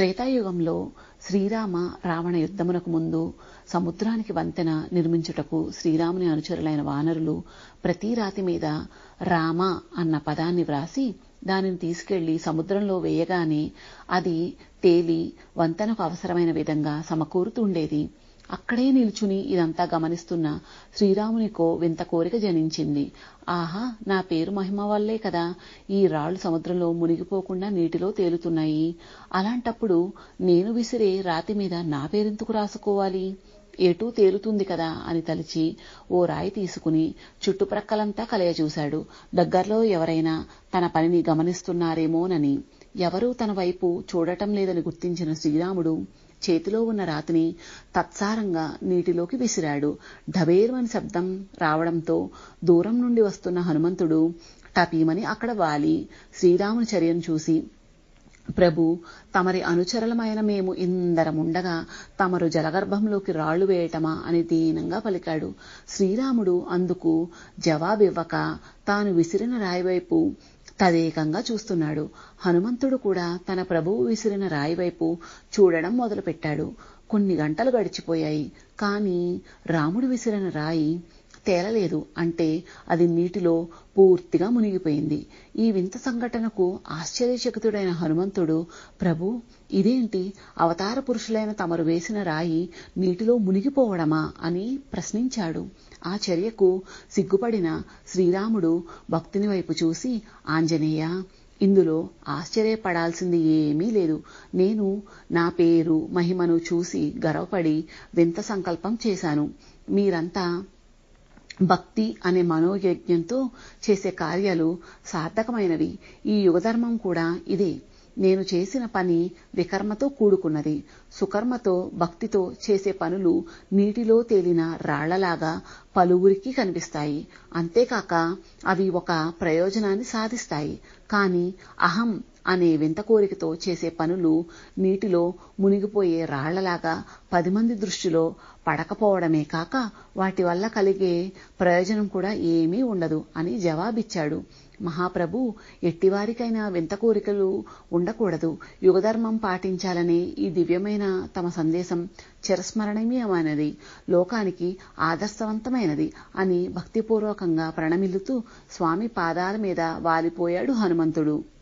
త్రేతాయుగంలో శ్రీరామ రావణ యుద్ధమునకు ముందు సముద్రానికి వంతెన నిర్మించుటకు శ్రీరాముని అనుచరులైన వానరులు ప్రతి రాతి మీద రామ అన్న పదాన్ని వ్రాసి దానిని తీసుకెళ్ళి సముద్రంలో వేయగానే అది తేలి వంతెనకు అవసరమైన విధంగా సమకూరుతుండేది అక్కడే నిల్చుని ఇదంతా గమనిస్తున్న శ్రీరామునికో వింత కోరిక జనించింది. ఆహా నా పేరు మహిమ వల్లే కదా ఈ రాళ్ళు సముద్రంలో మునిగిపోకుండా నీటిలో తేలుతున్నాయి. అలాంటప్పుడు నేను విసిరే రాతి మీద నా పేరెందుకు రాసుకోవాలి? ఎటూ తేలుతుంది కదా అని తలిచి ఓ రాయి తీసుకుని చుట్టుప్రక్కలంతా కలయచూశాడు. దగ్గరలో ఎవరైనా తన పనిని గమనిస్తున్నారేమోనని. ఎవరూ తన వైపు చూడటం లేదని గుర్తించిన శ్రీరాముడు చేతిలో ఉన్న రాతిని తత్సారంగా నీటిలోకి విసిరాడు. ఢబేర్మని శబ్దం రావడంతో దూరం నుండి వస్తున్న హనుమంతుడు టపీమని అక్కడ వాలి. శ్రీరాముని చర్యను చూసి ప్రభు తమరి అనుచరులమైన మేము ఇందరముండగా తమరు జలగర్భంలోకి రాళ్ళు వేయటమా? అని దీనంగా పలికాడు. శ్రీరాముడు అందుకు జవాబివ్వక తాను విసిరిన రాయివైపు తదేకంగా చూస్తున్నాడు. హనుమంతుడు కూడా తన ప్రభువు విసిరిన రాయి వైపు చూడడం మొదలుపెట్టాడు. కొన్ని గంటలు గడిచిపోయాయి. కాని రాముడు విసిరిన రాయి తేలలేదు అంటే అది నీటిలో పూర్తిగా మునిగిపోయింది. ఈ వింత సంఘటనకు ఆశ్చర్యచకితుడైన హనుమంతుడు ప్రభు ఇదేంటి? అవతార పురుషులైన తమరు వేసిన రాయి నీటిలో మునిగిపోవడమా? అని ప్రశ్నించాడు. ఆ చర్యకు సిగ్గుపడిన శ్రీరాముడు భక్తుని వైపు చూసి ఆంజనేయ ఇందులో ఆశ్చర్యపడాల్సింది ఏమీ లేదు. నేను నా పేరు మహిమను చూసి గర్వపడి వింత సంకల్పం చేశాను. మీరంతా భక్తి అనే మనోయజ్ఞంతో చేసే కార్యాలు సార్థకమైనవి. ఈ యుగధర్మం కూడా ఇదే. నేను చేసిన పని వికర్మతో కూడుకున్నది. సుకర్మతో భక్తితో చేసే పనులు నీటిలో తేలిన రాళ్ళలాగా పలువురికి కనిపిస్తాయి. అంతేకాక అవి ఒక ప్రయోజనాన్ని సాధిస్తాయి. కానీ అహం అనే వింత కోరికతో చేసే పనులు నీటిలో మునిగిపోయే రాళ్ళలాగా పది మంది దృష్టిలో పడకపోవడమే కాక వాటి వల్ల కలిగే ప్రయోజనం కూడా ఏమీ ఉండదు అని జవాబిచ్చాడు. మహాప్రభు ఎట్టివారికైనా వింత కోరికలు ఉండకూడదు. యుగధర్మం పాటించాలనే ఈ దివ్యమైన తమ సందేశం చిరస్మరణీయమైనది. లోకానికి ఆదర్శవంతమైనది అని భక్తిపూర్వకంగా ప్రణమిల్లుతూ స్వామి పాదాల మీద వాలిపోయాడు హనుమంతుడు.